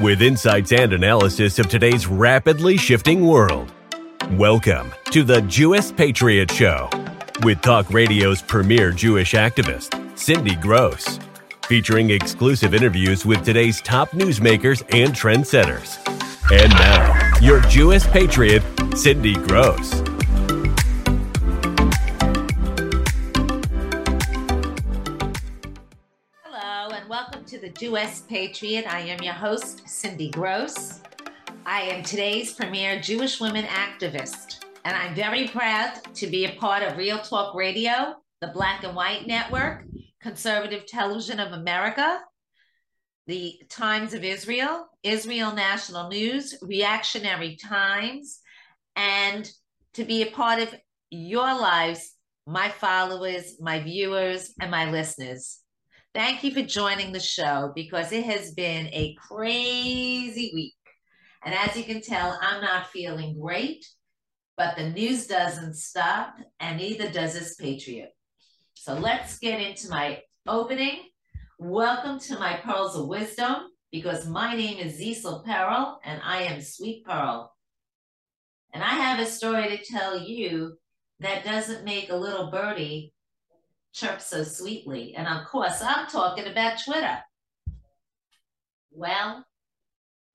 with insights and analysis of today's rapidly shifting world. Welcome to the Jewish Patriot Show with Talk Radio's premier Jewish activist, Cindy Grosz, featuring exclusive interviews with today's top newsmakers and trendsetters. And now, your Jewish patriot, Cindy Grosz. The Jewish Patriot. I am your host, Cindy Grosz. I am today's premier Jewish women activist, and I'm very proud to be a part of Real Talk Radio, the Black and White Network, Conservative Television of America, the Times of Israel, Israel National News, Reactionary Times, and to be a part of your lives, my followers, my viewers, and my listeners. Thank you for joining the show because it has been a crazy week. And as you can tell, I'm not feeling great, but the news doesn't stop, and neither does this Patriot. So let's get into my opening. Welcome to my Pearls of Wisdom, because my name is Cecil Pearl, and I am Sweet Pearl. And I have a story to tell you that doesn't make a little birdie chirp so sweetly. And of course, I'm talking about Twitter. Well,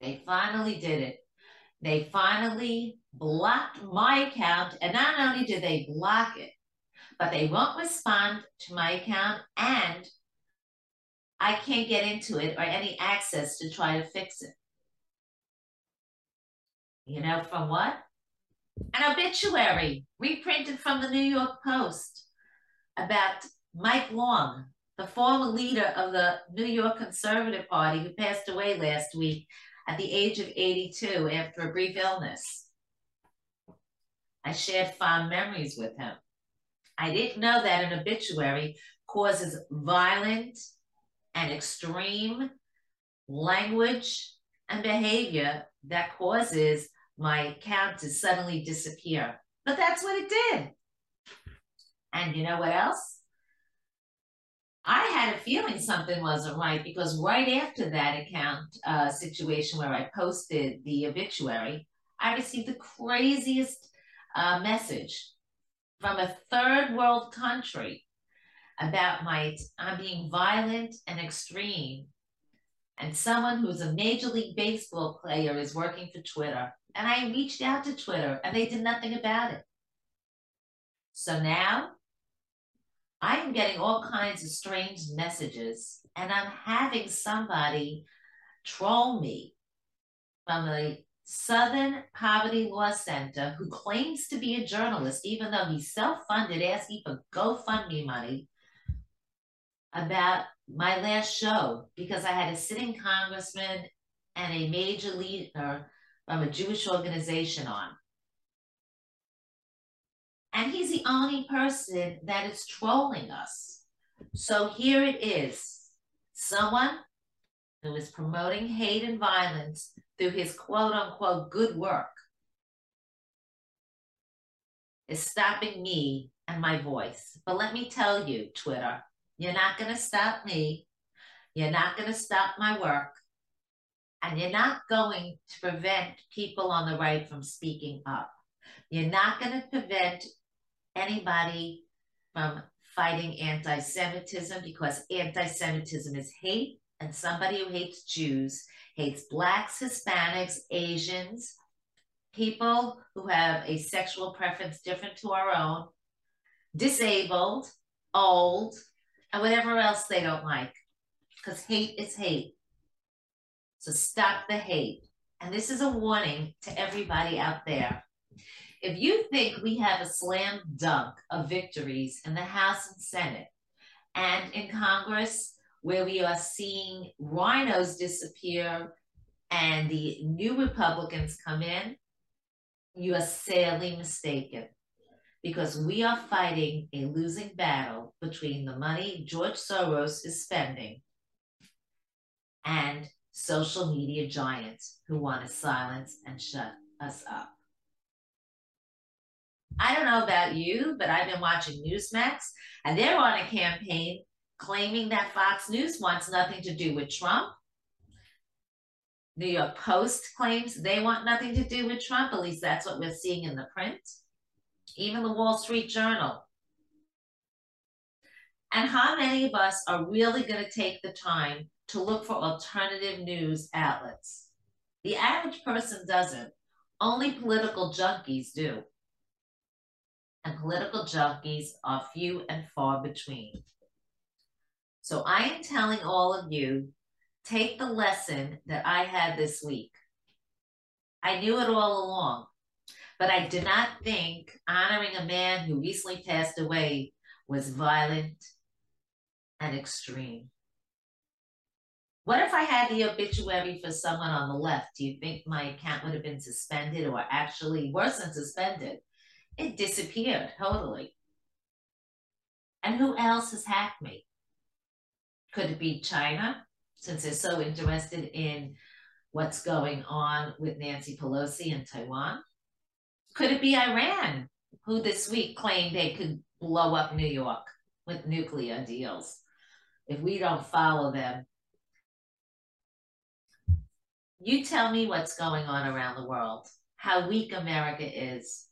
they finally did it. They finally blocked my account. And not only did they block it, but they won't respond to my account and I can't get into it or any access to try to fix it. You know, from what? An obituary reprinted from the New York Post about Mike Long, the former leader of the New York Conservative Party who passed away last week at the age of 82 after a brief illness. I shared fond memories with him. I didn't know that an obituary causes violent and extreme language and behavior that causes my account to suddenly disappear. But that's what it did. And you know what else? I had a feeling something wasn't right because right after that account uh, situation where I posted the obituary, I received the craziest uh, message from a third world country about my I'm being violent and extreme. And someone who's a major league baseball player is working for Twitter. And I reached out to Twitter and they did nothing about it. So now I am getting all kinds of strange messages and I'm having somebody troll me from the Southern Poverty Law Center who claims to be a journalist, even though he's self funded, asking for GoFundMe money about my last show because I had a sitting congressman and a major leader from a Jewish organization on. The only person that is trolling us. So here it is someone who is promoting hate and violence through his quote unquote good work is stopping me and my voice. But let me tell you, Twitter, you're not going to stop me. You're not going to stop my work. And you're not going to prevent people on the right from speaking up. You're not going to prevent anybody from fighting anti Semitism because anti Semitism is hate, and somebody who hates Jews hates Blacks, Hispanics, Asians, people who have a sexual preference different to our own, disabled, old, and whatever else they don't like. Because hate is hate. So stop the hate. And this is a warning to everybody out there. If you think we have a slam dunk of victories in the House and Senate and in Congress, where we are seeing rhinos disappear and the new Republicans come in, you are sadly mistaken because we are fighting a losing battle between the money George Soros is spending and social media giants who want to silence and shut us up. I don't know about you, but I've been watching Newsmax and they're on a campaign claiming that Fox News wants nothing to do with Trump. New York Post claims they want nothing to do with Trump. At least that's what we're seeing in the print. Even the Wall Street Journal. And how many of us are really going to take the time to look for alternative news outlets? The average person doesn't. Only political junkies do. And political junkies are few and far between. So I am telling all of you take the lesson that I had this week. I knew it all along, but I did not think honoring a man who recently passed away was violent and extreme. What if I had the obituary for someone on the left? Do you think my account would have been suspended or actually worse than suspended? It disappeared totally. And who else has hacked me? Could it be China, since they're so interested in what's going on with Nancy Pelosi in Taiwan? Could it be Iran, who this week claimed they could blow up New York with nuclear deals? If we don't follow them, you tell me what's going on around the world, how weak America is,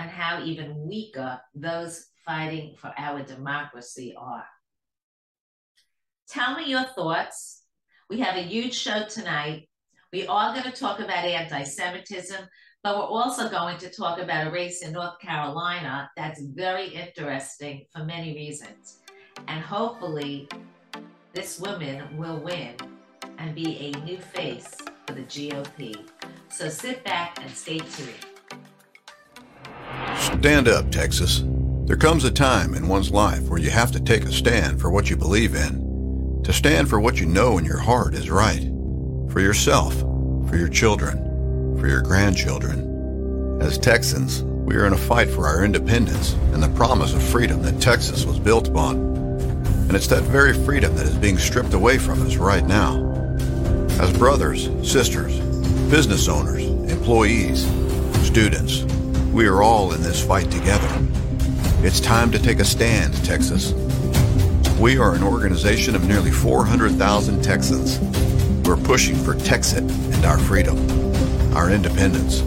and how even weaker those fighting for our democracy are. Tell me your thoughts. We have a huge show tonight. We are going to talk about anti Semitism, but we're also going to talk about a race in North Carolina that's very interesting for many reasons. And hopefully, this woman will win and be a new face for the GOP. So sit back and stay tuned. Stand up, Texas. There comes a time in one's life where you have to take a stand for what you believe in, to stand for what you know in your heart is right, for yourself, for your children, for your grandchildren. As Texans, we are in a fight for our independence and the promise of freedom that Texas was built upon. And it's that very freedom that is being stripped away from us right now. As brothers, sisters, business owners, employees, students, we are all in this fight together. It's time to take a stand, Texas. We are an organization of nearly 400,000 Texans We're pushing for Texit and our freedom, our independence.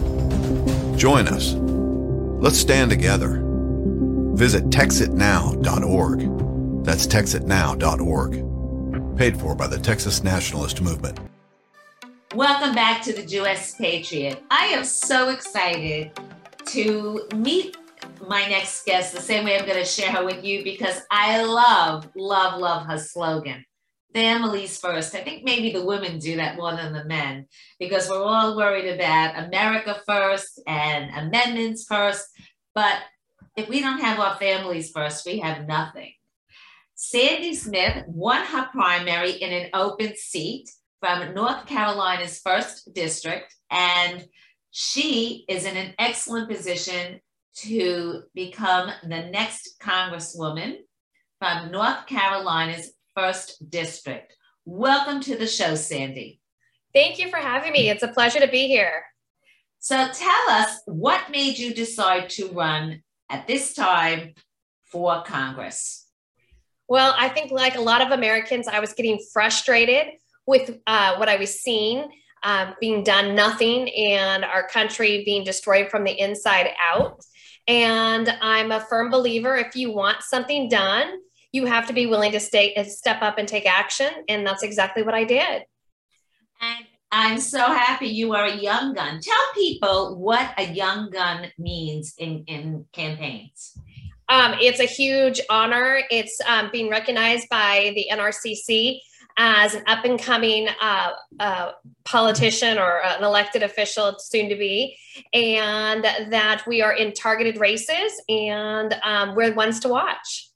Join us. Let's stand together. Visit texitnow.org. That's texitnow.org. Paid for by the Texas Nationalist Movement. Welcome back to the Jewess Patriot. I am so excited to meet my next guest the same way I'm going to share her with you because I love, love, love her slogan. Families first. I think maybe the women do that more than the men because we're all worried about America first and amendments first. But if we don't have our families first, we have nothing. Sandy Smith won her primary in an open seat from North Carolina's first district, and she is in an excellent position to become the next Congresswoman from North Carolina's first district. Welcome to the show, Sandy. Thank you for having me. It's a pleasure to be here. So tell us what made you decide to run at this time for Congress? Well, I think, like a lot of Americans, I was getting frustrated with uh, what I was seeing um, being done nothing and our country being destroyed from the inside out. And I'm a firm believer if you want something done, you have to be willing to stay, step up and take action. And that's exactly what I did. And I'm so happy you are a young gun. Tell people what a young gun means in, in campaigns. Um, it's a huge honor. It's um, being recognized by the NRCC as an up and coming uh, uh, politician or an elected official, soon to be, and that we are in targeted races and um, we're the ones to watch.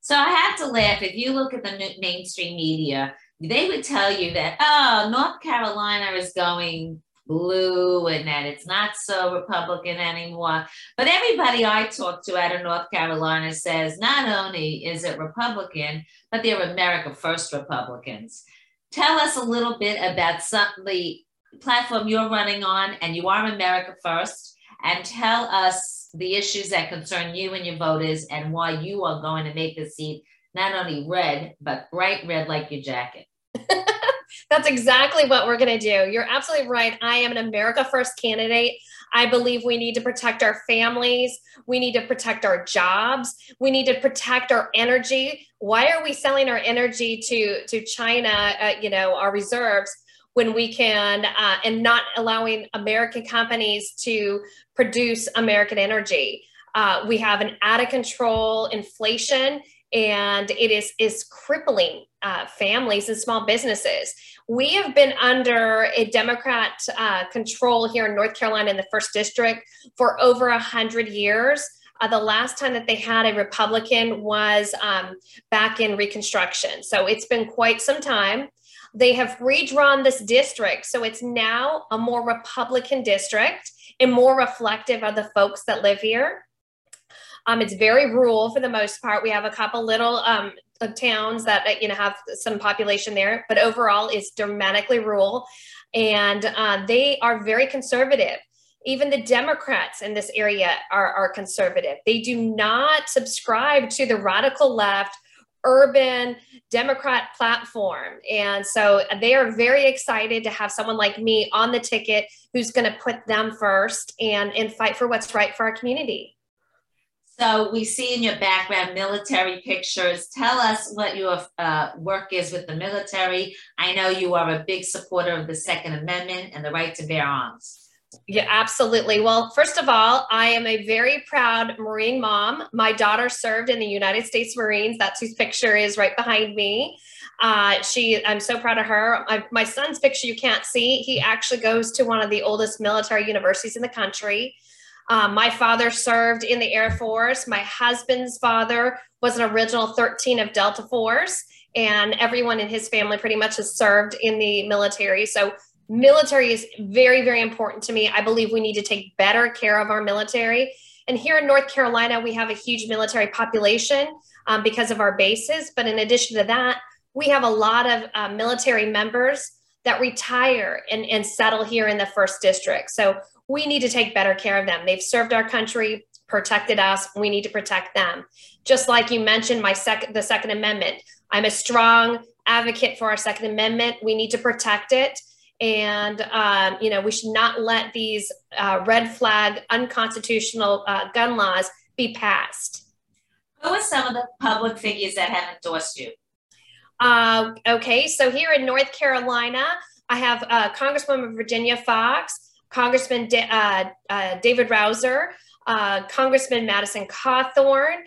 So I have to laugh. If you look at the mainstream media, they would tell you that, oh, North Carolina is going blue and that it's not so Republican anymore. But everybody I talk to out of North Carolina says not only is it Republican, but they're America First Republicans. Tell us a little bit about some, the platform you're running on, and you are America First, and tell us the issues that concern you and your voters and why you are going to make the seat not only red, but bright red like your jacket. That's exactly what we're going to do. You're absolutely right. I am an America First candidate. I believe we need to protect our families. We need to protect our jobs. We need to protect our energy. Why are we selling our energy to to China? Uh, you know, our reserves when we can uh, and not allowing American companies to produce American energy. Uh, we have an out of control inflation and it is is crippling uh, families and small businesses. We have been under a Democrat uh, control here in North Carolina in the first district for over a hundred years. Uh, the last time that they had a Republican was um, back in Reconstruction, so it's been quite some time. They have redrawn this district, so it's now a more Republican district and more reflective of the folks that live here. Um, it's very rural for the most part. We have a couple little um, towns that you know have some population there, but overall it's dramatically rural, and uh, they are very conservative. Even the Democrats in this area are, are conservative. They do not subscribe to the radical left urban Democrat platform. And so they are very excited to have someone like me on the ticket who's going to put them first and, and fight for what's right for our community. So we see in your background military pictures. Tell us what your uh, work is with the military. I know you are a big supporter of the Second Amendment and the right to bear arms. Yeah, absolutely. Well, first of all, I am a very proud Marine mom. My daughter served in the United States Marines. That's whose picture is right behind me. Uh, she, I'm so proud of her. I, my son's picture you can't see. He actually goes to one of the oldest military universities in the country. Um, my father served in the Air Force. My husband's father was an original 13 of Delta Force, and everyone in his family pretty much has served in the military. So military is very, very important to me. I believe we need to take better care of our military. And here in North Carolina, we have a huge military population um, because of our bases. But in addition to that, we have a lot of uh, military members that retire and, and settle here in the first district. So we need to take better care of them. They've served our country, protected us. We need to protect them. Just like you mentioned, my second, the Second Amendment. I'm a strong advocate for our Second Amendment. We need to protect it and um, you know we should not let these uh, red flag unconstitutional uh, gun laws be passed who are some of the public figures that have endorsed you uh, okay so here in north carolina i have uh, congresswoman virginia foxx congressman da- uh, uh, david rouzer congressman madison cawthorn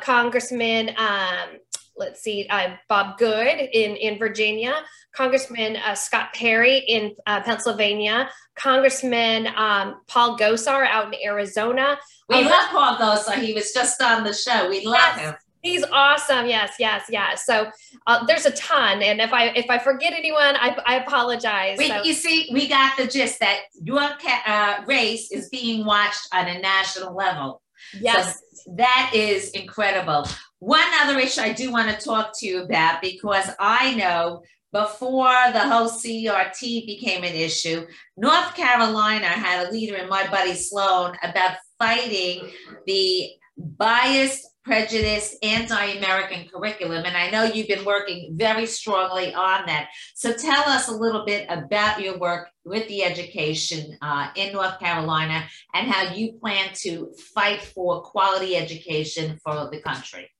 congressman um, let's see, uh, Bob Good in, in Virginia, Congressman uh, Scott Perry in uh, Pennsylvania, Congressman um, Paul Gosar out in Arizona. We um, love Paul Gosar. He was just on the show. We love yes, him. He's awesome. Yes, yes, yes. So uh, there's a ton, and if I if I forget anyone, I, I apologize. We, so. You see, we got the gist that your uh, race is being watched on a national level. Yes, so that is incredible. One other issue I do want to talk to you about because I know before the whole CRT became an issue, North Carolina had a leader in my buddy Sloan about fighting the biased, prejudiced, anti-American curriculum. And I know you've been working very strongly on that. So tell us a little bit about your work with the education uh, in North Carolina and how you plan to fight for quality education for the country.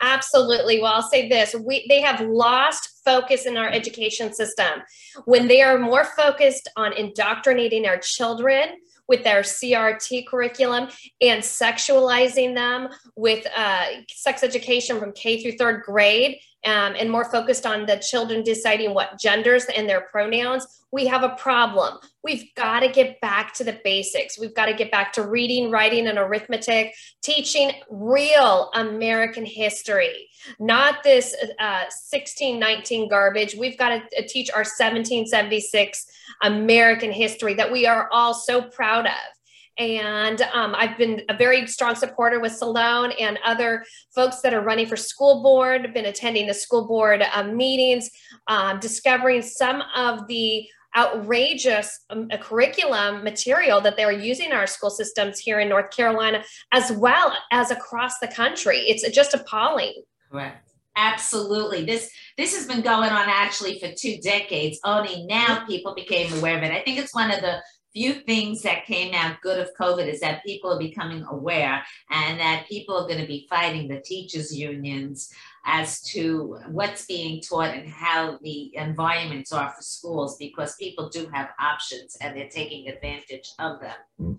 Absolutely. Well, I'll say this we, they have lost focus in our education system. When they are more focused on indoctrinating our children with their CRT curriculum and sexualizing them with uh, sex education from K through third grade um, and more focused on the children deciding what genders and their pronouns, we have a problem. We've got to get back to the basics. We've got to get back to reading, writing, and arithmetic, teaching real American history, not this uh, 1619 garbage. We've got to uh, teach our 1776 American history that we are all so proud of. And um, I've been a very strong supporter with Sloan and other folks that are running for school board, been attending the school board um, meetings, um, discovering some of the outrageous um, curriculum material that they're using in our school systems here in North Carolina, as well as across the country. It's just appalling. Correct. Absolutely. This this has been going on actually for two decades. Only now people became aware of it. I think it's one of the few things that came out good of COVID is that people are becoming aware and that people are going to be fighting the teachers unions as to what's being taught and how the environments are for schools because people do have options and they're taking advantage of them.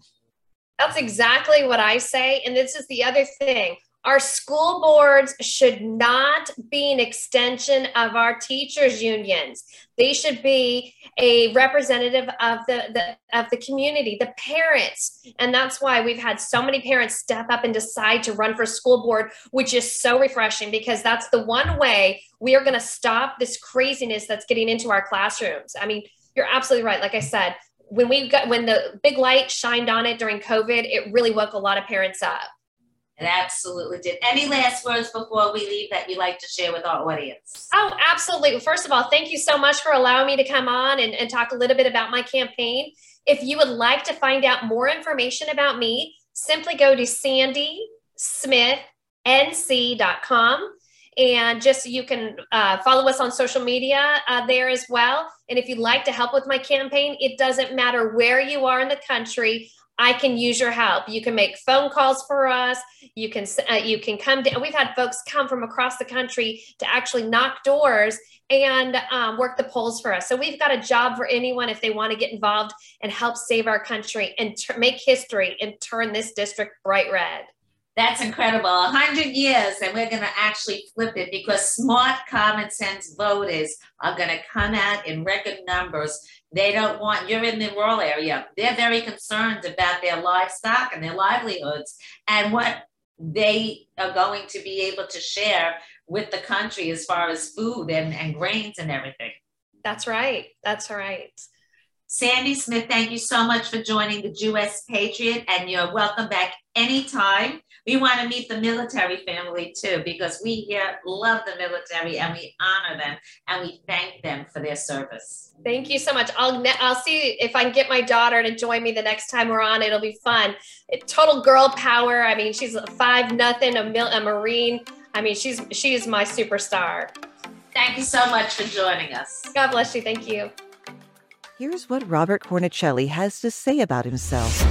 That's exactly what I say. And this is the other thing our school boards should not be an extension of our teachers unions. They should be a representative of the, the of the community, the parents. And that's why we've had so many parents step up and decide to run for school board, which is so refreshing because that's the one way we are going to stop this craziness that's getting into our classrooms. I mean, you're absolutely right. Like I said, when we got when the big light shined on it during COVID, it really woke a lot of parents up. It absolutely did. Any last words before we leave that you'd like to share with our audience? Oh, absolutely. First of all, thank you so much for allowing me to come on and, and talk a little bit about my campaign. If you would like to find out more information about me, simply go to sandysmithnc.com and just you can uh, follow us on social media uh, there as well. And if you'd like to help with my campaign, it doesn't matter where you are in the country. I can use your help. You can make phone calls for us. You can uh, you can come down. We've had folks come from across the country to actually knock doors and um, work the polls for us. So we've got a job for anyone if they want to get involved and help save our country and make history and turn this district bright red. That's incredible. A hundred years, and we're going to actually flip it because smart, common sense voters are going to come out in record numbers. They don't want you're in the rural area. They're very concerned about their livestock and their livelihoods and what they are going to be able to share with the country as far as food and, and grains and everything. That's right. That's right. Sandy Smith, thank you so much for joining the Jewess Patriot, and you're welcome back anytime. We want to meet the military family too, because we here love the military and we honor them and we thank them for their service. Thank you so much. I'll I'll see if I can get my daughter to join me the next time we're on. It'll be fun. It, total girl power. I mean, she's five nothing, a, mil, a marine. I mean, she's she's my superstar. Thank you so much for joining us. God bless you. Thank you. Here's what Robert Cornicelli has to say about himself.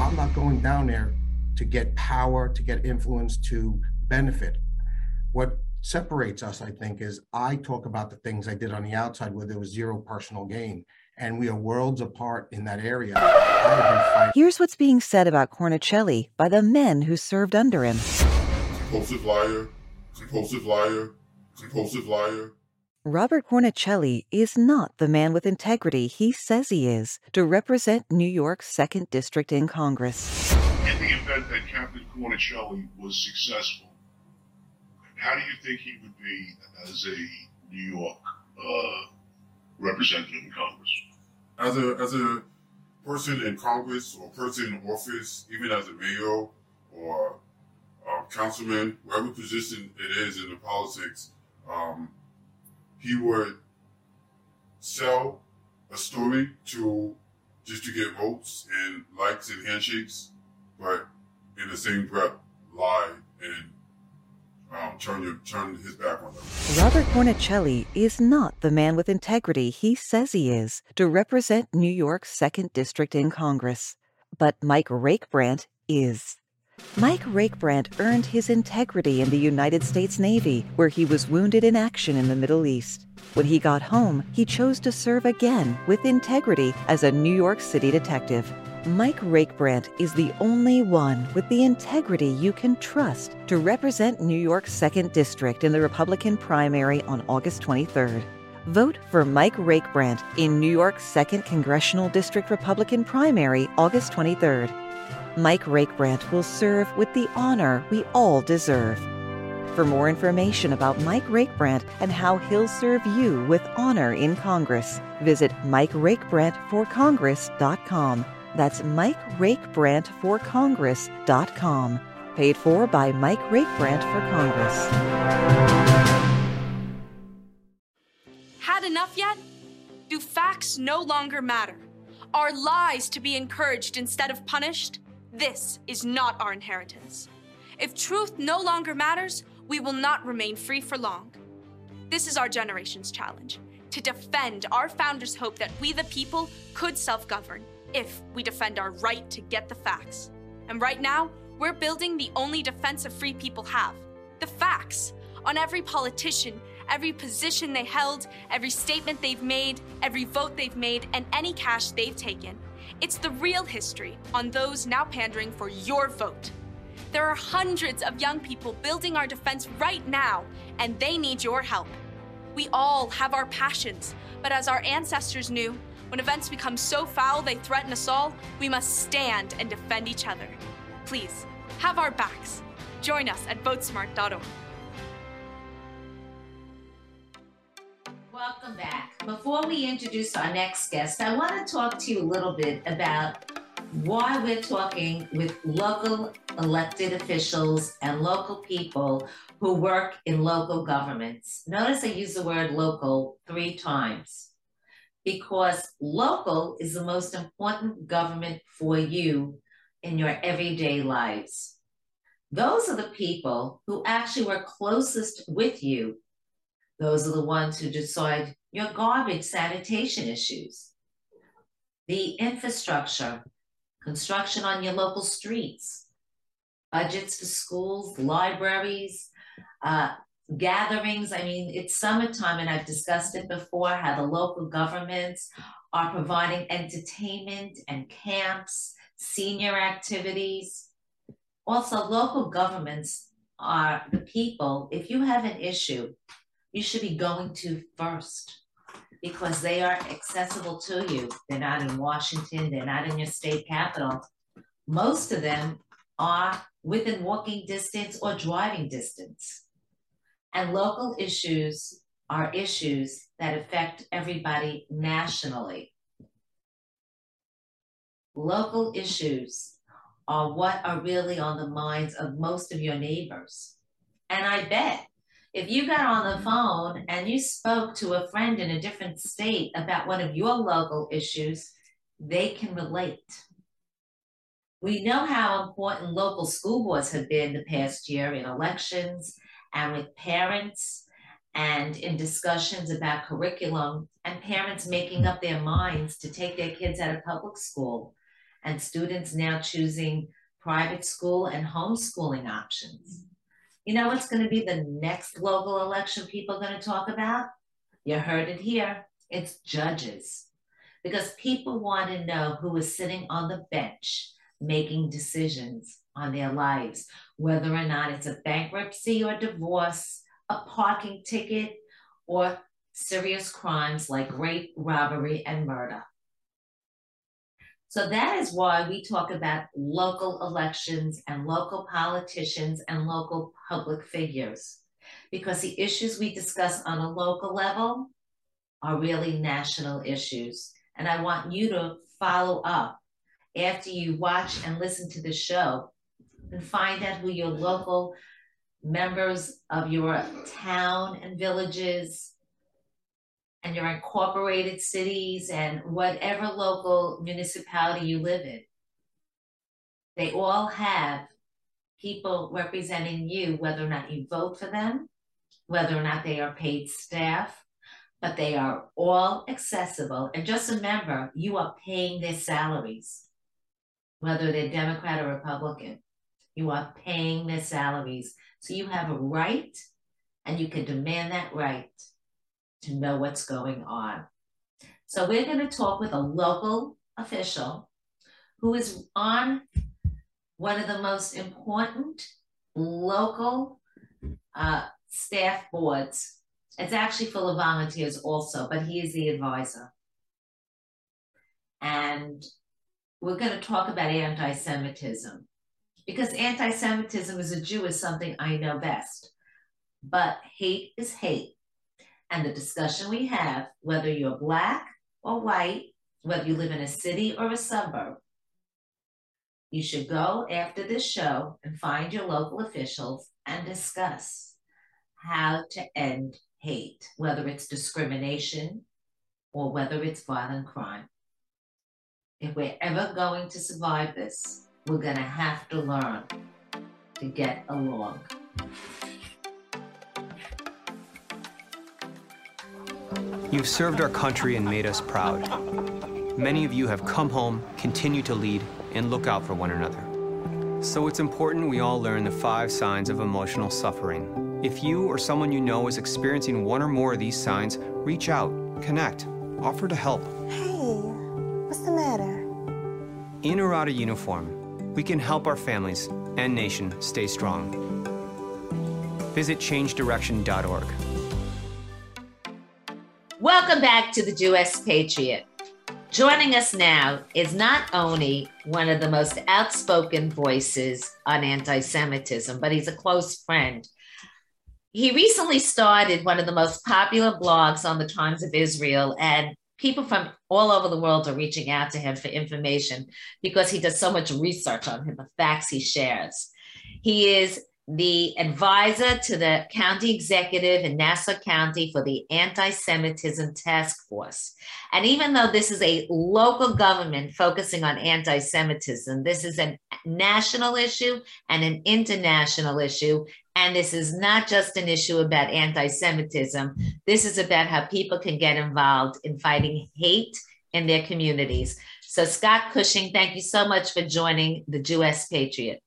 I'm not going down there to get power, to get influence, to benefit. What separates us, I think, is I talk about the things I did on the outside where there was zero personal gain. And we are worlds apart in that area. Here's what's being said about Cornicelli by the men who served under him. Compulsive liar, compulsive liar, compulsive liar. Robert Cornicelli is not the man with integrity he says he is to represent New York's 2nd District in Congress in the event that Captain Cornicelli was successful, how do you think he would be as a New York uh, representative in Congress? As a as a person in Congress or person in office, even as a mayor or a councilman, whatever position it is in the politics, um, he would sell a story to just to get votes and likes and handshakes but in the same breath, lie and um, turn your turn his back on them. Robert Cornicelli is not the man with integrity he says he is to represent New York's second district in Congress, but Mike Rakebrandt is. Mike Rakebrandt earned his integrity in the United States Navy, where he was wounded in action in the Middle East. When he got home, he chose to serve again with integrity as a New York City detective. Mike Rakebrandt is the only one with the integrity you can trust to represent New York's 2nd District in the Republican primary on August 23rd. Vote for Mike Rakebrandt in New York's 2nd Congressional District Republican primary August 23rd. Mike Rakebrandt will serve with the honor we all deserve. For more information about Mike Rakebrandt and how he'll serve you with honor in Congress, visit MikeRakebrandtforcongress.com. That's Mike Rakebrandt for Congress.com. Paid for by Mike Rakebrandt for Congress. Had enough yet? Do facts no longer matter? Are lies to be encouraged instead of punished? This is not our inheritance. If truth no longer matters, we will not remain free for long. This is our generation's challenge to defend our founders' hope that we, the people, could self govern if we defend our right to get the facts. And right now, we're building the only defense of free people have the facts on every politician, every position they held, every statement they've made, every vote they've made, and any cash they've taken. It's the real history on those now pandering for your vote. There are hundreds of young people building our defense right now, and they need your help. We all have our passions, but as our ancestors knew, when events become so foul they threaten us all, we must stand and defend each other. Please, have our backs. Join us at votesmart.org. Welcome back. Before we introduce our next guest, I want to talk to you a little bit about why we're talking with local elected officials and local people who work in local governments. Notice I use the word local three times because local is the most important government for you in your everyday lives. Those are the people who actually work closest with you. Those are the ones who decide your garbage sanitation issues, the infrastructure, construction on your local streets, budgets for schools, libraries, uh, gatherings. I mean, it's summertime, and I've discussed it before how the local governments are providing entertainment and camps, senior activities. Also, local governments are the people, if you have an issue, you should be going to first because they are accessible to you. They're not in Washington, they're not in your state capital. Most of them are within walking distance or driving distance. And local issues are issues that affect everybody nationally. Local issues are what are really on the minds of most of your neighbors. And I bet if you got on the phone and you spoke to a friend in a different state about one of your local issues, they can relate. We know how important local school boards have been the past year in elections and with parents and in discussions about curriculum and parents making up their minds to take their kids out of public school and students now choosing private school and homeschooling options. You know what's going to be the next local election people are going to talk about? You heard it here. It's judges. Because people want to know who is sitting on the bench making decisions on their lives, whether or not it's a bankruptcy or divorce, a parking ticket, or serious crimes like rape, robbery, and murder. So that is why we talk about local elections and local politicians and local public figures, because the issues we discuss on a local level are really national issues. And I want you to follow up after you watch and listen to the show and find out who your local members of your town and villages and your incorporated cities and whatever local municipality you live in. They all have people representing you, whether or not you vote for them, whether or not they are paid staff, but they are all accessible. And just remember, you are paying their salaries, whether they're Democrat or Republican. You are paying their salaries. So you have a right and you can demand that right to know what's going on. So we're going to talk with a local official who is on one of the most important local uh, staff boards. It's actually full of volunteers also, but he is the advisor. And we're going to talk about anti Semitism because anti Semitism as a Jew is something I know best. But hate is hate. And the discussion we have, whether you're Black or white, whether you live in a city or a suburb, you should go after this show and find your local officials and discuss how to end hate, whether it's discrimination or whether it's violent crime. If we're ever going to survive this, we're going to have to learn to get along. You've served our country and made us proud. Many of you have come home, continue to lead, and look out for one another. So it's important we all learn the five signs of emotional suffering. If you or someone you know is experiencing one or more of these signs, reach out, connect, offer to help. Hey, what's the matter? In or out of uniform, we can help our families and nation stay strong. Visit changedirection.org. Welcome back to the Jewess Patriot. Joining us now is not only one of the most outspoken voices on anti Semitism, but he's a close friend. He recently started one of the most popular blogs on the Times of Israel, and people from all over the world are reaching out to him for information because he does so much research on him, the facts he shares. He is the advisor to the county executive in Nassau County for the Anti Semitism Task Force. And even though this is a local government focusing on anti Semitism, this is a national issue and an international issue. And this is not just an issue about anti Semitism, this is about how people can get involved in fighting hate in their communities. So, Scott Cushing, thank you so much for joining the Jewess Patriot.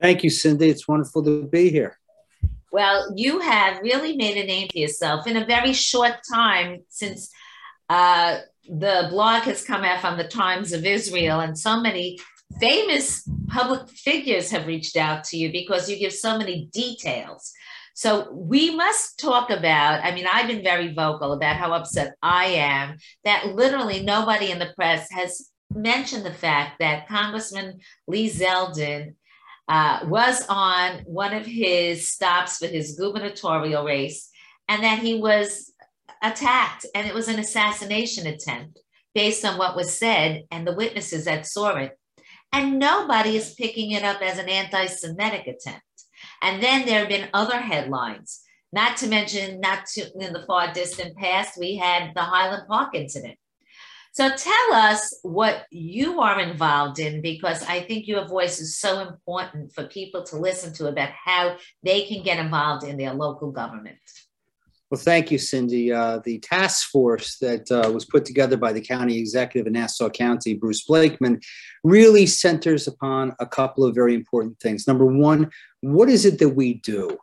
Thank you, Cindy. It's wonderful to be here. Well, you have really made a name for yourself in a very short time since uh, the blog has come out from the Times of Israel, and so many famous public figures have reached out to you because you give so many details. So we must talk about, I mean, I've been very vocal about how upset I am that literally nobody in the press has mentioned the fact that Congressman Lee Zeldin uh, was on one of his stops for his gubernatorial race and that he was attacked and it was an assassination attempt based on what was said and the witnesses that saw it. And nobody is picking it up as an anti Semitic attempt. And then there have been other headlines, not to mention, not to, in the far distant past, we had the Highland Park incident so tell us what you are involved in because I think your voice is so important for people to listen to about how they can get involved in their local government. Well, thank you, Cindy. Uh, the task force that uh, was put together by the county executive in Nassau County, Bruce Blakeman, really centers upon a couple of very important things. Number one, what is it that we do?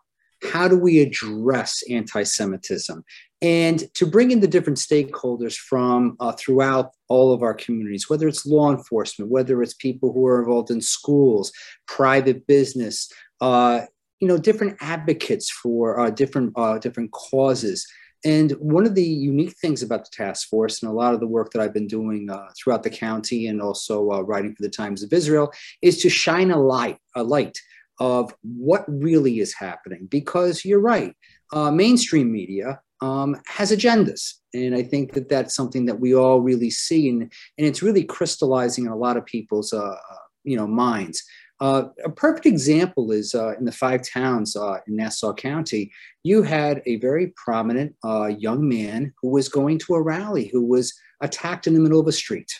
How do we address anti Semitism? And to bring in the different stakeholders from uh, throughout all of our communities, whether it's law enforcement, whether it's people who are involved in schools, private business, uh, you know, different advocates for uh, different uh, different causes. And one of the unique things about the task force and a lot of the work that I've been doing uh, throughout the county and also uh, writing for the Times of Israel is to shine a light, a light of what really is happening. Because you're right, mainstream media um, has agendas. And I think that that's something that we all really see, and, and it's really crystallizing in a lot of people's uh, you know minds. Uh, a perfect example is uh, in the five towns uh, in Nassau County, you had a very prominent uh, young man who was going to a rally who was attacked in the middle of a street.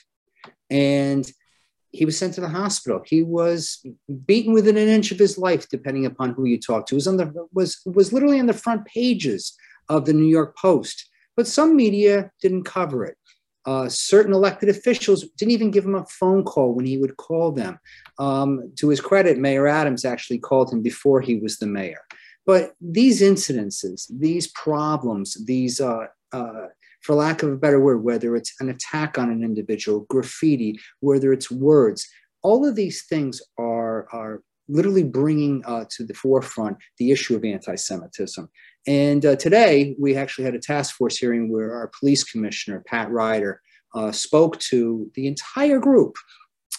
And he was sent to the hospital. He was beaten within an inch of his life, depending upon who you talk to. Was on the was was literally on the front pages of the New York Post, but some media didn't cover it. Uh, certain elected officials didn't even give him a phone call when he would call them. Um, to his credit, Mayor Adams actually called him before he was the mayor. But these incidences, these problems, these, uh, uh, for lack of a better word, whether it's an attack on an individual, graffiti, whether it's words, all of these things are, are literally bringing uh, to the forefront the issue of anti Semitism. And uh, today, we actually had a task force hearing where our police commissioner, Pat Ryder, uh, spoke to the entire group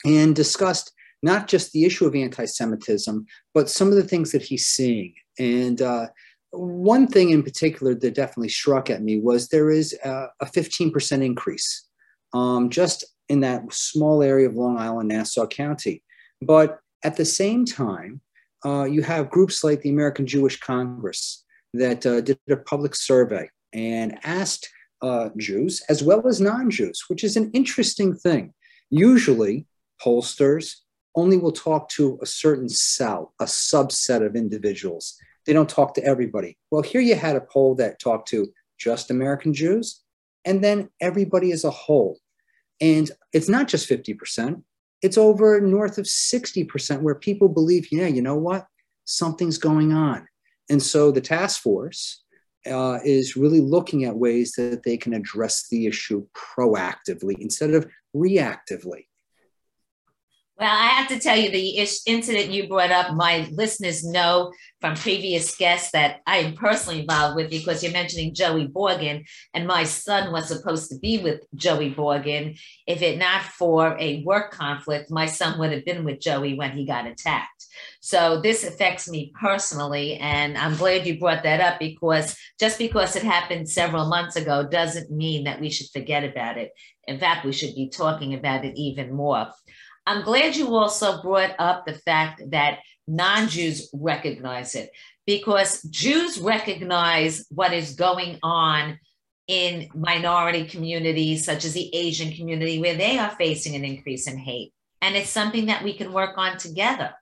and discussed not just the issue of anti Semitism, but some of the things that he's seeing. And uh, one thing in particular that definitely struck at me was there is a, a 15% increase um, just in that small area of Long Island, Nassau County. But at the same time, uh, you have groups like the American Jewish Congress, that uh, did a public survey and asked uh, Jews as well as non Jews, which is an interesting thing. Usually, pollsters only will talk to a certain cell, a subset of individuals. They don't talk to everybody. Well, here you had a poll that talked to just American Jews and then everybody as a whole. And it's not just 50%, it's over north of 60% where people believe, yeah, you know what? Something's going on. And so the task force uh, is really looking at ways that they can address the issue proactively instead of reactively. Well, I have to tell you the incident you brought up. My listeners know from previous guests that I am personally involved with because you're mentioning Joey Borgen, and my son was supposed to be with Joey Borgen. If it not for a work conflict, my son would have been with Joey when he got attacked. So this affects me personally, and I'm glad you brought that up because just because it happened several months ago doesn't mean that we should forget about it. In fact, we should be talking about it even more. I'm glad you also brought up the fact that non Jews recognize it because Jews recognize what is going on in minority communities, such as the Asian community, where they are facing an increase in hate. And it's something that we can work on together.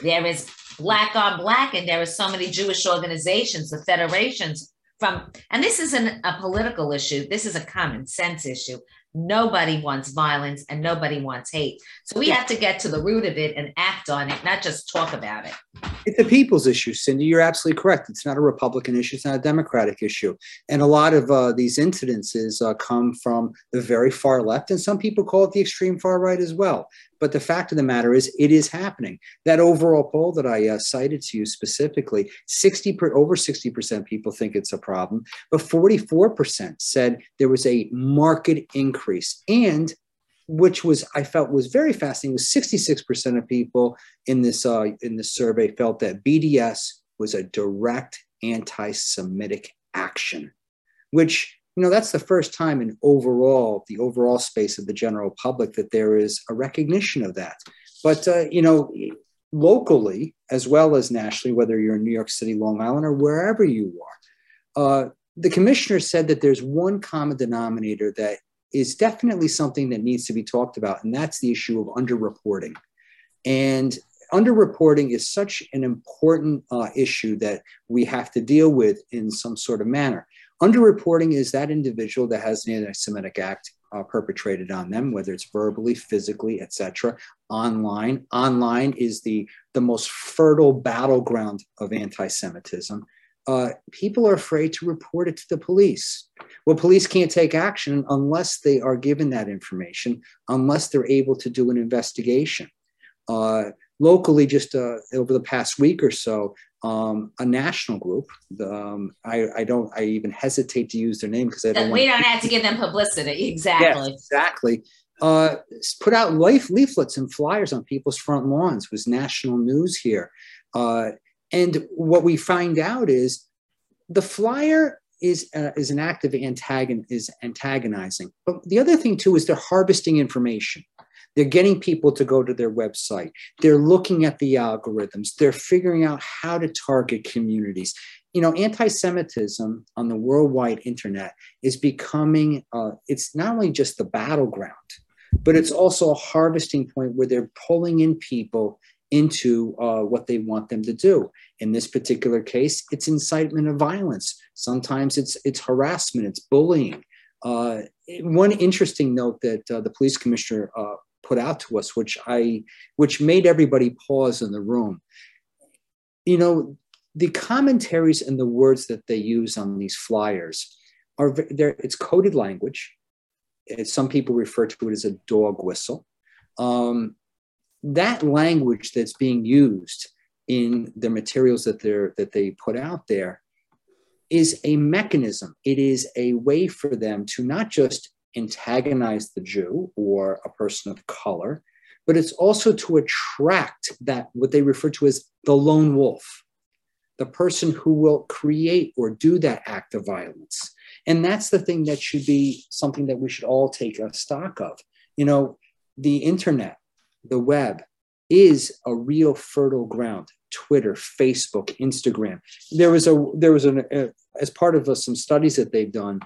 There is Black on Black, and there are so many Jewish organizations, the federations from, and this isn't a political issue, this is a common sense issue. Nobody wants violence and nobody wants hate. So we have to get to the root of it and act on it, not just talk about it. It's a people's issue, Cindy. You're absolutely correct. It's not a Republican issue. It's not a Democratic issue. And a lot of uh, these incidences uh, come from the very far left, and some people call it the extreme far right as well. But the fact of the matter is, it is happening. That overall poll that I uh, cited to you specifically, 60 per, over 60% people think it's a problem, but 44% said there was a market increase. And which was I felt was very fascinating was 66% of people in this uh, in this survey felt that BDS was a direct anti-Semitic action, which you know that's the first time in overall the overall space of the general public that there is a recognition of that. But uh, you know locally as well as nationally whether you're in new york city long island or wherever you are uh, the commissioner said that there's one common denominator that is definitely something that needs to be talked about and that's the issue of underreporting. And underreporting is such an important uh, issue that we have to deal with in some sort of manner Underreporting is that individual that has an anti-Semitic act uh, perpetrated on them, whether it's verbally, physically, etc. Online, online is the the most fertile battleground of anti-Semitism. Uh, people are afraid to report it to the police. Well, police can't take action unless they are given that information, unless they're able to do an investigation. Uh, locally, just uh, over the past week or so, um, a national group. Um, I, I, don't. I even hesitate to use their name because I don't. We don't have to give them publicity. Exactly. Yes, exactly. Uh, put out life leaflets and flyers on people's front lawns. Was national news here, uh, and what we find out is the flyer is uh, is an act of antagon is antagonizing. But the other thing too is they're harvesting information. They're getting people to go to their website. They're looking at the algorithms. They're figuring out how to target communities. You know, anti-Semitism on the worldwide internet is becoming, uh, it's not only just the battleground, but it's also a harvesting point where they're pulling in people into uh, what they want them to do. In this particular case, it's incitement of violence. Sometimes it's it's harassment, it's bullying. Uh, one interesting note that uh, the police commissioner uh, put out to us, which I, which made everybody pause in the room. You know, the commentaries and the words that they use on these flyers are there. It's coded language. It's, some people refer to it as a dog whistle. Um, that language that's being used in the materials that they're that they put out there is a mechanism. It is a way for them to not just antagonize the Jew or a person of color, but it's also to attract that what they refer to as the lone wolf, the person who will create or do that act of violence. And that's the thing that should be something that we should all take a stock of. You know, the internet, the web is a real fertile ground. Twitter, Facebook, Instagram. There was a there was an uh, as part of uh, some studies that they've done.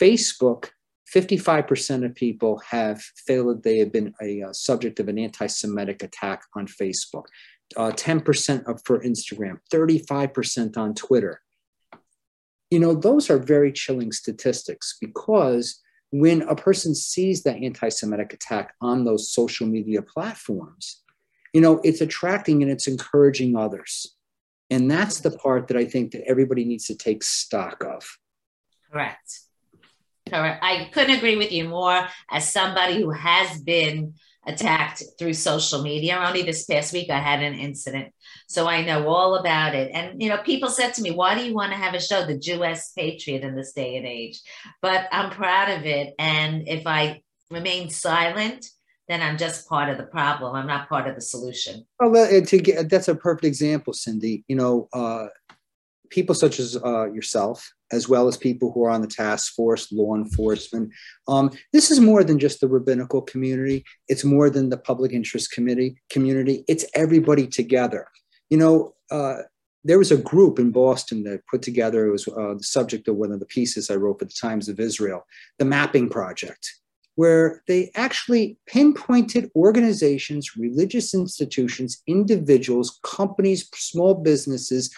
Facebook 55% of people have failed they have been a uh, subject of an anti-Semitic attack on Facebook, uh, 10% of, for Instagram, 35% on Twitter. you know, those are very chilling statistics because when a person sees that anti Semitic attack on those social media platforms, you know, it's attracting and it's encouraging others. And that's the part that I think that everybody needs to take stock of. Correct. Correct. I couldn't agree with you more as somebody who has been attacked through social media. Only this past week, I had an incident. So I know all about it. And, you know, people said to me, why do you want to have a show, The Jewess Patriot, in this day and age? But I'm proud of it. And if I remain silent, then I'm just part of the problem. I'm not part of the solution. Well, to get, that's a perfect example, Cindy. You know, uh, people such as uh, yourself, as well as people who are on the task force, law enforcement. Um, this is more than just the rabbinical community. It's more than the public interest committee community. It's everybody together. You know, uh, there was a group in Boston that put together. It was uh, the subject of one of the pieces I wrote for the Times of Israel, the Mapping Project where they actually pinpointed organizations, religious institutions, individuals, companies, small businesses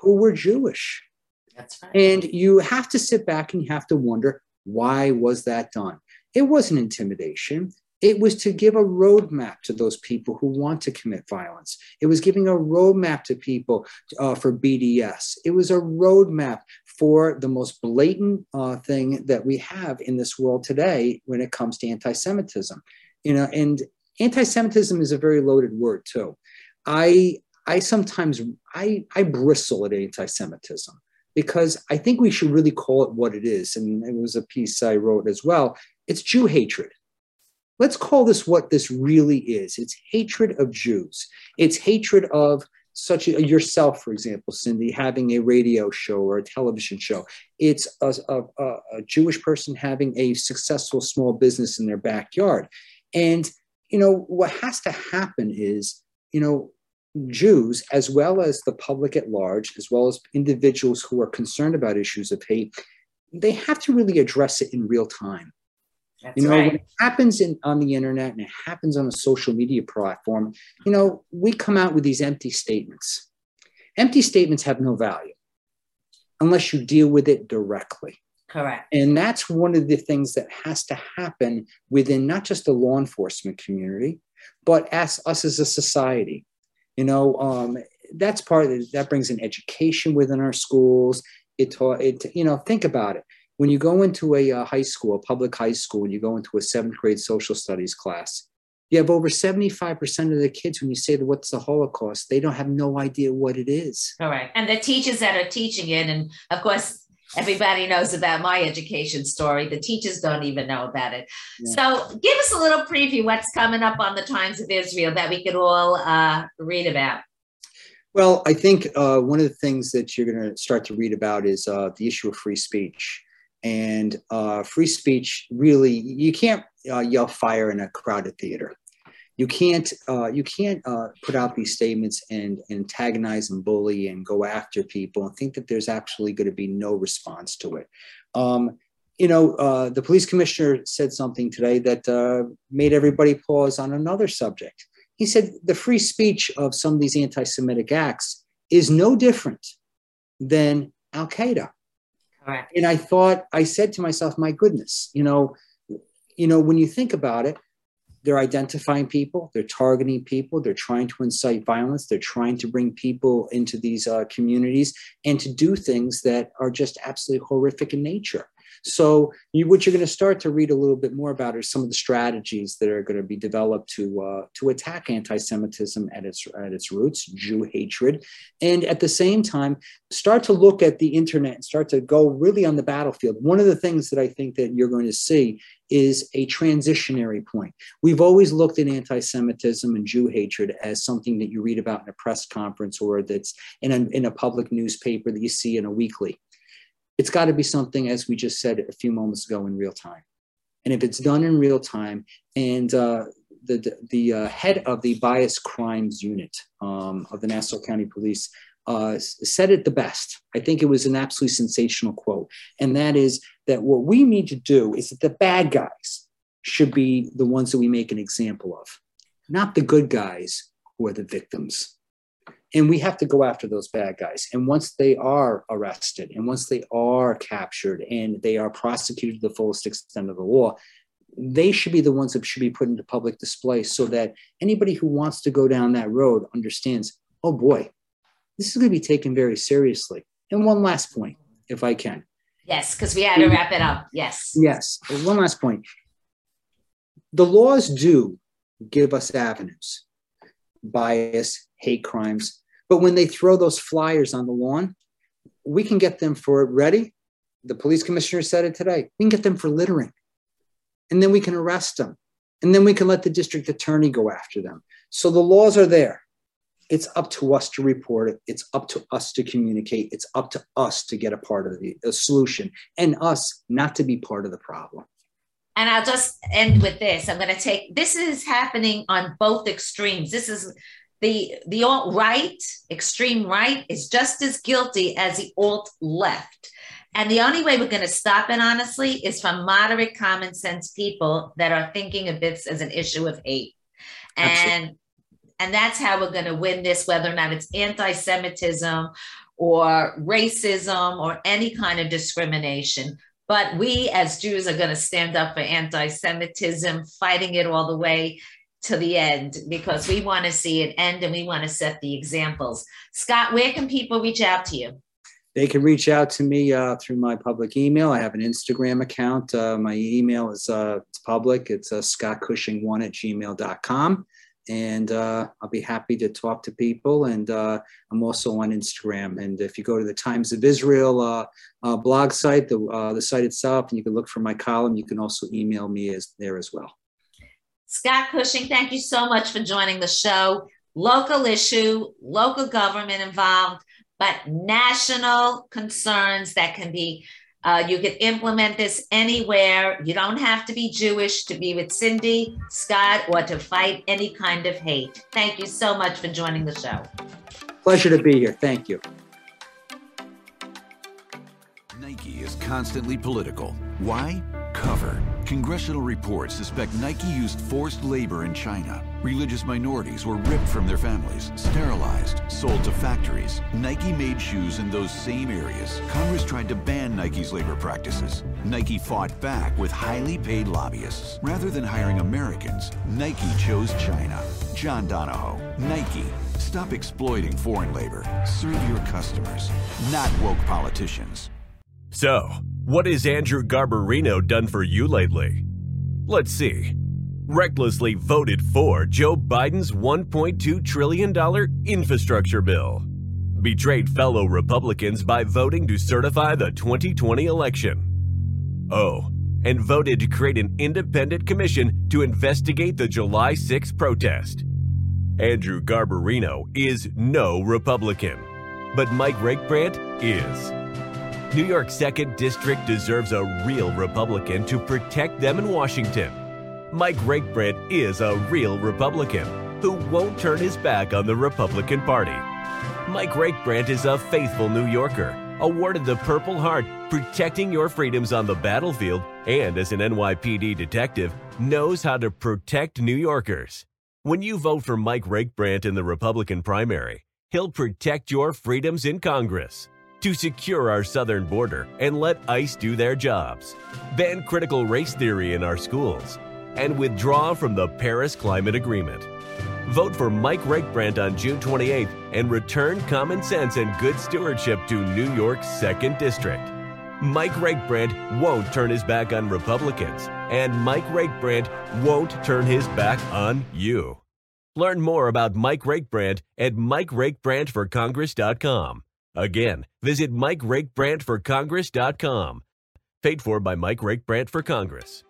who were Jewish. That's right. And you have to sit back and you have to wonder why was that done? It wasn't intimidation. It was to give a roadmap to those people who want to commit violence. It was giving a roadmap to people uh, for BDS. It was a roadmap for the most blatant uh, thing that we have in this world today when it comes to anti-Semitism. You know, and anti-Semitism is a very loaded word too. I I sometimes I I bristle at anti-Semitism because I think we should really call it what it is. And it was a piece I wrote as well. It's Jew hatred. Let's call this what this really is. It's hatred of Jews. It's hatred of such a, yourself, for example, Cindy, having a radio show or a television show. It's a, a, a Jewish person having a successful small business in their backyard. And, you know, what has to happen is, you know, Jews, as well as the public at large, as well as individuals who are concerned about issues of hate, they have to really address it in real time. That's you know, right. when it happens in, on the internet and it happens on a social media platform, you know, we come out with these empty statements. Empty statements have no value unless you deal with it directly. Correct. And that's one of the things that has to happen within not just the law enforcement community, but as us as a society. You know, um, that's part of it. That brings in education within our schools. It, taught it, you know, think about it when you go into a uh, high school, a public high school, and you go into a seventh grade social studies class, you have over 75% of the kids, when you say what's the Holocaust, they don't have no idea what it is all right And the teachers that are teaching it, and of course, everybody knows about my education story. The teachers don't even know about it. Yeah. So give us a little preview what's coming up on the Times of Israel that we could all uh, read about. Well, I think uh, one of the things that you're going to start to read about is uh, the issue of free speech. And uh, free speech really, you can't uh, yell fire in a crowded theater. You can't, uh, you can't uh, put out these statements and, antagonize and bully and go after people and think that there's actually going to be no response to it. Um, you know, uh, the police commissioner said something today that uh, made everybody pause on another subject. He said the free speech of some of these anti Semitic acts is no different than Al Qaeda. Correct. And I thought, I said to myself, my goodness, you know, you know, when you think about it, they're identifying people, they're targeting people, they're trying to incite violence, they're trying to bring people into these uh, communities and to do things that are just absolutely horrific in nature. So, you, what you're going to start to read a little bit more about are some of the strategies that are going to be developed to uh, to attack anti-Semitism at its at its roots, Jew hatred, and at the same time start to look at the internet and start to go really on the battlefield. One of the things that I think that you're going to see is a transitionary point. We've always looked at anti-Semitism and Jew hatred as something that you read about in a press conference or that's in a, in a public newspaper that you see in a weekly it's got to be something, as we just said a few moments ago, in real time. And if it's done in real time, and uh, the the uh, head of the bias crimes unit um, of the Nassau County Police uh, said it the best. I think it was an absolutely sensational quote, and that is that what we need to do is that the bad guys should be the ones that we make an example of, not the good guys who are the victims. And we have to go after those bad guys. And once they are arrested and once they are captured and they are prosecuted to the fullest extent of the law, they should be the ones that should be put into public display so that anybody who wants to go down that road understands, oh boy, this is going to be taken very seriously. And one last point, if I can. Yes, because we had to mm. wrap it up. Yes. Yes. One last point. The laws do give us avenues bias, hate crimes. But when they throw those flyers on the lawn, we can get them for ready. The police commissioner said it today. We can get them for littering. And then we can arrest them. And then we can let the district attorney go after them. So the laws are there. It's up to us to report it. It's up to us to communicate. It's up to us to get a part of the solution and us not to be part of the problem. And I'll just end with this. I'm going to take this is happening on both extremes. This is the the alt right, extreme right, is just as guilty as the alt left. And the only way we're going to stop it, honestly, is from moderate common sense people that are thinking of this as an issue of hate. And Absolutely. And that's how we're going to win this, whether or not it's anti-Semitism or racism or any kind of discrimination. But we as Jews are going to stand up for anti-Semitism, fighting it all the way to the end because we want to see it end and we want to set the examples. Scott, where can people reach out to you? They can reach out to me uh, through my public email. I have an Instagram account. Uh, my email is uh, it's public. It's uh, scottcushing1 at gmail.com. And uh, I'll be happy to talk to people. And uh, I'm also on Instagram. And if you go to the Times of Israel uh, uh blog site, the, uh, the site itself, and you can look for my column, you can also email me as, there as well. Scott Cushing, thank you so much for joining the show. Local issue, local government involved, but national concerns that can be, uh, you can implement this anywhere. You don't have to be Jewish to be with Cindy, Scott, or to fight any kind of hate. Thank you so much for joining the show. Pleasure to be here. Thank you. Nike is constantly political. Why? Cover. Congressional reports suspect Nike used forced labor in China. Religious minorities were ripped from their families, sterilized, sold to factories. Nike made shoes in those same areas. Congress tried to ban Nike's labor practices. Nike fought back with highly paid lobbyists. Rather than hiring Americans, Nike chose China. John Donahoe, Nike. Stop exploiting foreign labor. Serve your customers, not woke politicians. So, what has Andrew Garbarino done for you lately? Let's see. Recklessly voted for Joe Biden's $1.2 trillion infrastructure bill. Betrayed fellow Republicans by voting to certify the 2020 election. Oh, and voted to create an independent commission to investigate the July 6 protest. Andrew Garbarino is no Republican, but Mike Rakebrandt is. New York's 2nd District deserves a real Republican to protect them in Washington. Mike Rakebrandt is a real Republican who won't turn his back on the Republican Party. Mike Rakebrandt is a faithful New Yorker, awarded the Purple Heart, protecting your freedoms on the battlefield, and as an NYPD detective, knows how to protect New Yorkers. When you vote for Mike Rakebrandt in the Republican primary, he'll protect your freedoms in Congress to secure our southern border and let ICE do their jobs, ban critical race theory in our schools, and withdraw from the Paris Climate Agreement. Vote for Mike Rakebrandt on June 28th and return common sense and good stewardship to New York's 2nd District. Mike Rakebrandt won't turn his back on Republicans, and Mike Rakebrandt won't turn his back on you. Learn more about Mike Rakebrandt at MikeRakebrandtforcongress.com. Again, visit MikeRakeBrandtForCongress.com. Paid for by Mike Rakebrandt for Congress.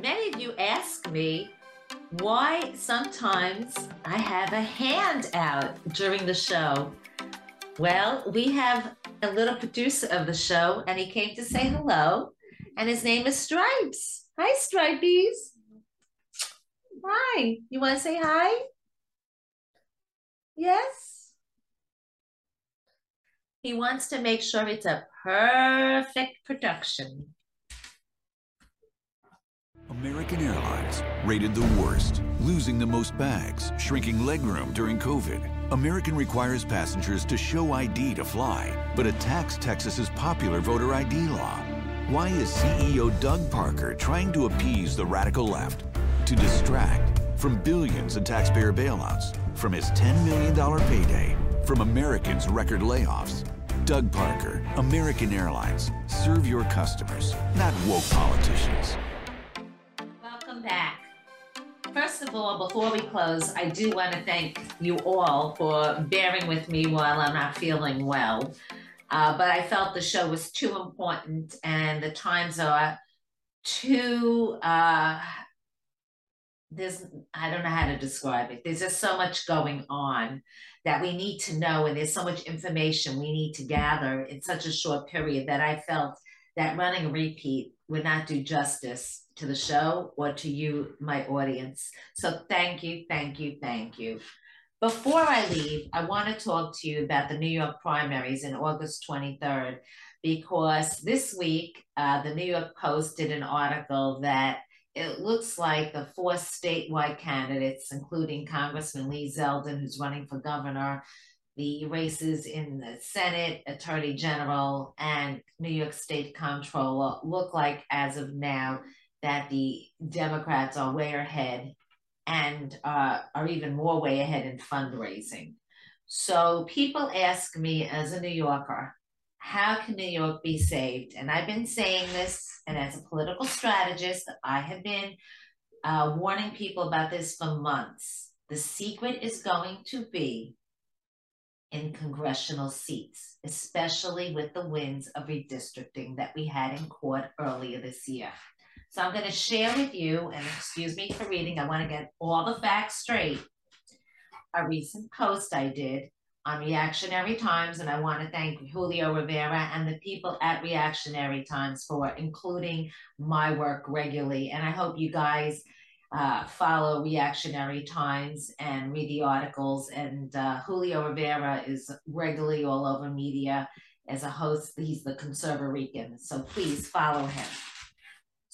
Many of you ask me why sometimes I have a hand out during the show. Well, we have a little producer of the show, and he came to say hello, and his name is Stripes. Hi, Stripies. Hi. You want to say hi? Yes? He wants to make sure it's a perfect production. American Airlines rated the worst, losing the most bags, shrinking legroom during COVID American requires passengers to show ID to fly, but attacks Texas's popular voter ID law. Why is CEO Doug Parker trying to appease the radical left? To distract from billions in taxpayer bailouts, from his $10 million payday, from Americans' record layoffs. Doug Parker, American Airlines. Serve your customers, not woke politicians. Back. First of all, before we close, I do want to thank you all for bearing with me while I'm not feeling well. Uh, but I felt the show was too important and the times are too, uh, there's, I don't know how to describe it. There's just so much going on that we need to know, and there's so much information we need to gather in such a short period that I felt that running a repeat would not do justice to the show or to you, my audience. So thank you, thank you, thank you. Before I leave, I want to talk to you about the New York primaries in August 23rd, because this week, uh, the New York Post did an article that it looks like the four statewide candidates, including Congressman Lee Zeldin, who's running for governor, the races in the Senate, Attorney General, and New York State Comptroller look like, as of now, that the Democrats are way ahead and uh, are even more way ahead in fundraising. So people ask me as a New Yorker, how can New York be saved? And I've been saying this, and as a political strategist, I have been uh, warning people about this for months. The secret is going to be in congressional seats, especially with the wins of redistricting that we had in court earlier this year. So I'm going to share with you, and excuse me for reading, I want to get all the facts straight. A recent post I did on Reactionary Times, and I want to thank Julio Rivera and the people at Reactionary Times for including my work regularly. And I hope you guys uh, follow Reactionary Times and read the articles. And uh, Julio Rivera is regularly all over media as a host. He's the conservarican, so please follow him.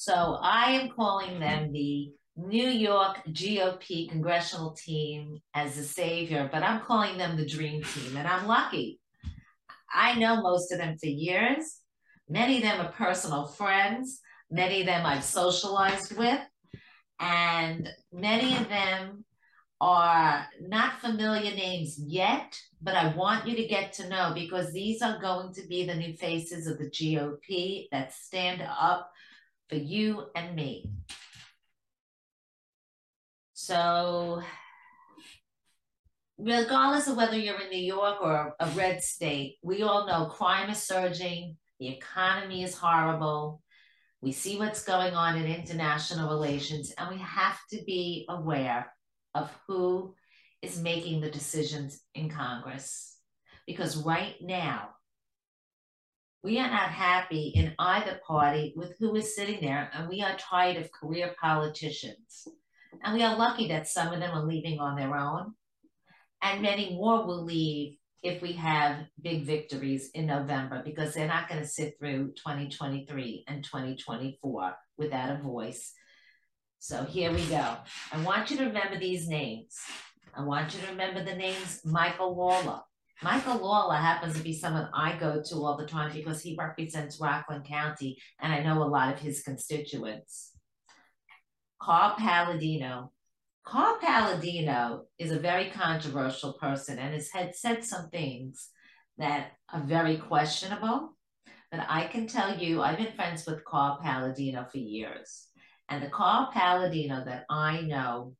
So I am calling them the New York GOP congressional team as a savior, but I'm calling them the dream team, and I'm lucky. I know most of them for years. Many of them are personal friends. Many of them I've socialized with, and many of them are not familiar names yet, but I want you to get to know because these are going to be the new faces of the GOP that stand up for you and me. So, regardless of whether you're in New York or a red state, we all know crime is surging, the economy is horrible. We see what's going on in international relations, and we have to be aware of who is making the decisions in Congress. Because right now, we are not happy in either party with who is sitting there, and we are tired of career politicians. And we are lucky that some of them are leaving on their own. And many more will leave if we have big victories in November because they're not going to sit through 2023 and 2024 without a voice. So here we go. I want you to remember these names. I want you to remember the names Michael Lawler. Michael Lawler happens to be someone I go to all the time because he represents Rockland County and I know a lot of his constituents. Carl Paladino. Carl Paladino is a very controversial person and has had said some things that are very questionable. But I can tell you, I've been friends with Carl Paladino for years. And the Carl Paladino that I know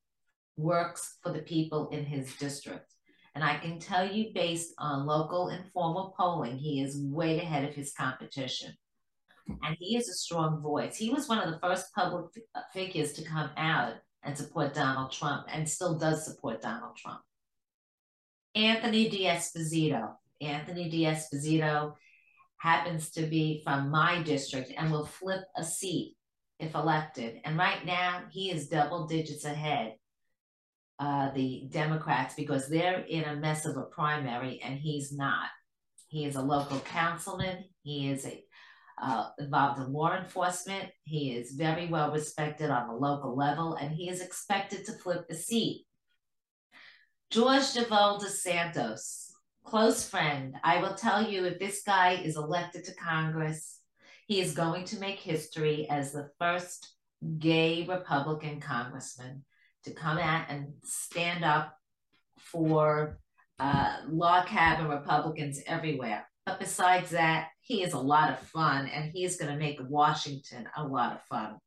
works for the people in his district. And I can tell you, based on local informal polling, he is way ahead of his competition and he is a strong voice. He was one of the first public uh, figures to come out and support Donald Trump and still does support Donald Trump. Anthony D'Esposito. Anthony D'Esposito happens to be from my district and will flip a seat if elected. And right now, he is double digits ahead. Uh, the Democrats because they're in a mess of a primary and he's not. He is a local councilman. He is a uh, involved in law enforcement. He is very well respected on the local level, and he is expected to flip the seat. George Devolder Santos, close friend. I will tell you if this guy is elected to Congress, he is going to make history as the first gay Republican congressman to come out and stand up for uh, log cabin Republicans everywhere. But besides that, he is a lot of fun and he is going to make Washington a lot of fun.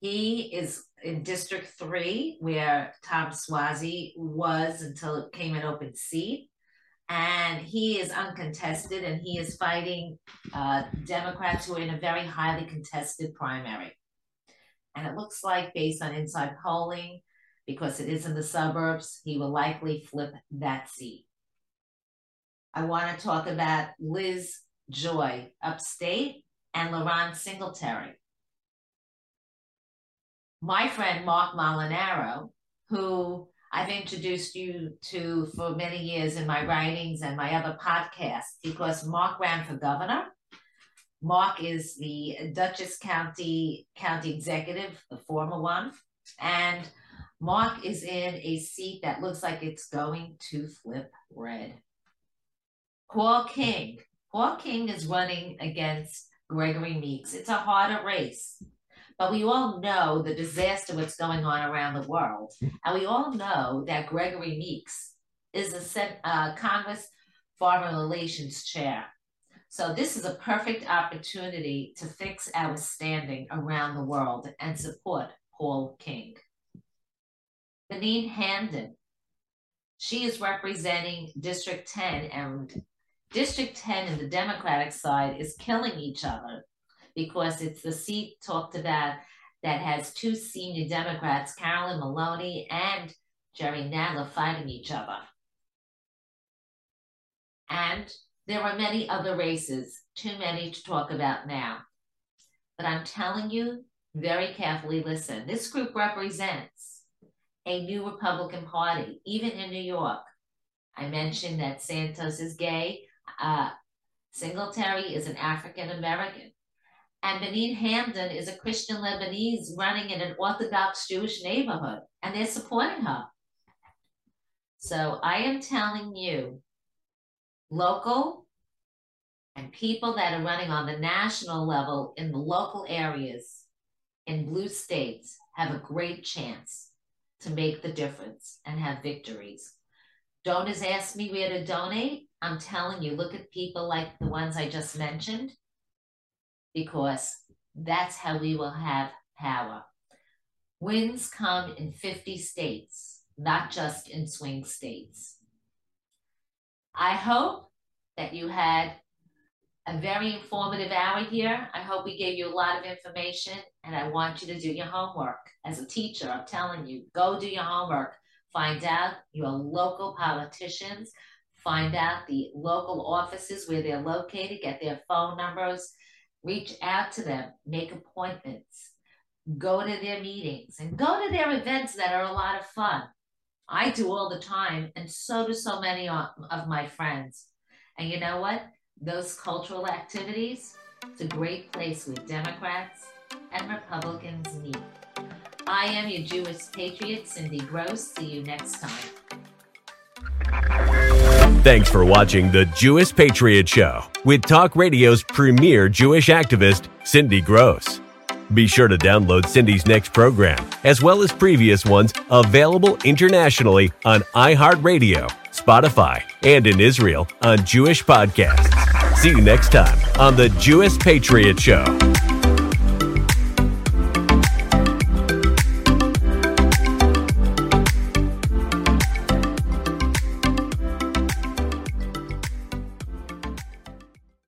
He is in District 3, where Tom Suozzi was until it came an open seat. And he is uncontested and he is fighting uh, Democrats who are in a very highly contested primary. And it looks like, based on inside polling, because it is in the suburbs, he will likely flip that seat. I want to talk about Liz Joy, upstate, and LaRon Singletary. My friend Marc Molinaro, who I've introduced you to for many years in my writings and my other podcasts, because Marc ran for governor Marc is the Dutchess County County Executive, the former one, and Marc is in a seat that looks like it's going to flip red. Paul King. Paul King is running against Gregory Meeks. It's a harder race, but we all know the disaster what's going on around the world, and we all know that Gregory Meeks is a uh, Congress Foreign Relations Chair. So this is a perfect opportunity to fix our standing around the world and support Paul King. Benine Hamdan, she is representing District 10 and District 10 in the Democratic side is killing each other because it's the seat talked about that has two senior Democrats, Carolyn Maloney and Jerry Nadler, fighting each other. And there are many other races, too many to talk about now. But I'm telling you, very carefully listen. This group represents a new Republican Party, even in New York. I mentioned that Santos is gay. Uh, Singletary is an African American. And Benine Hamdan is a Christian Lebanese running in an Orthodox Jewish neighborhood, and they're supporting her. So I am telling you local and people that are running on the national level in the local areas in blue states have a great chance to make the difference and have victories. Donors ask me where to donate. I'm telling you, look at people like the ones I just mentioned, because that's how we will have power. Wins come in 50 states, not just in swing states. I hope that you had a very informative hour here. I hope we gave you a lot of information and I want you to do your homework. As a teacher, I'm telling you, go do your homework. Find out your local politicians, find out the local offices where they're located, get their phone numbers, reach out to them, make appointments, go to their meetings, and go to their events that are a lot of fun. I do all the time, and so do so many of my friends. And you know what? Those cultural activities, it's a great place where Democrats and Republicans meet. I am your Jewess patriot, Cindy Grosz. See you next time. Thanks for watching the Jewess Patriot Show with Talk Radio's premier Jewish activist, Cindy Grosz. Be sure to download Cindy's next program, as well as previous ones available internationally on iHeartRadio, Spotify, and in Israel on Jewish podcasts. See you next time on the Jewess Patriot Show.